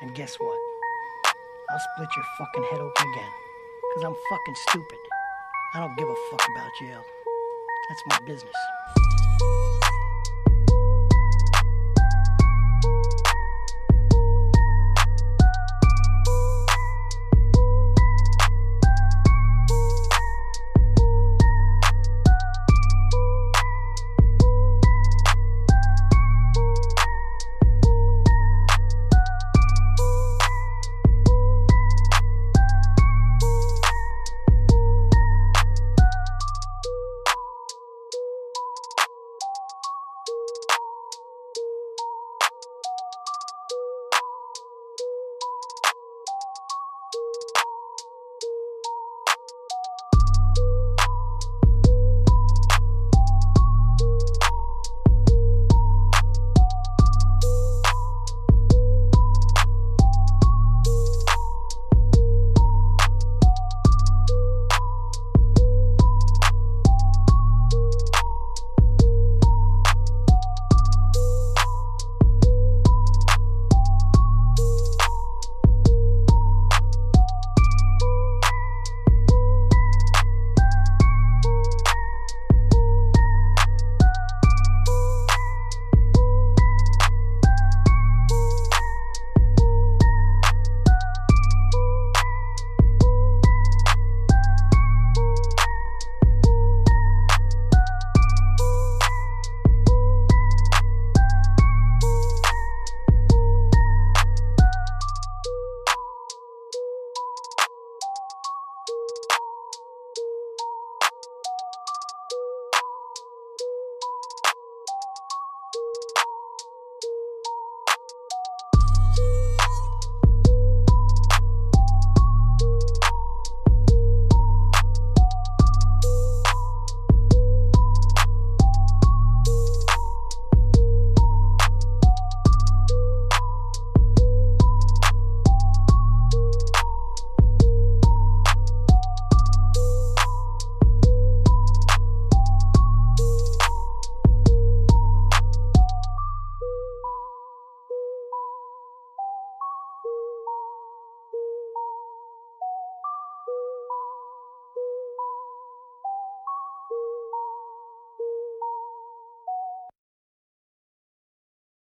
And guess what? I'll split your fucking head open again. Cause I'm fucking stupid. I don't give a fuck about jail. That's my business.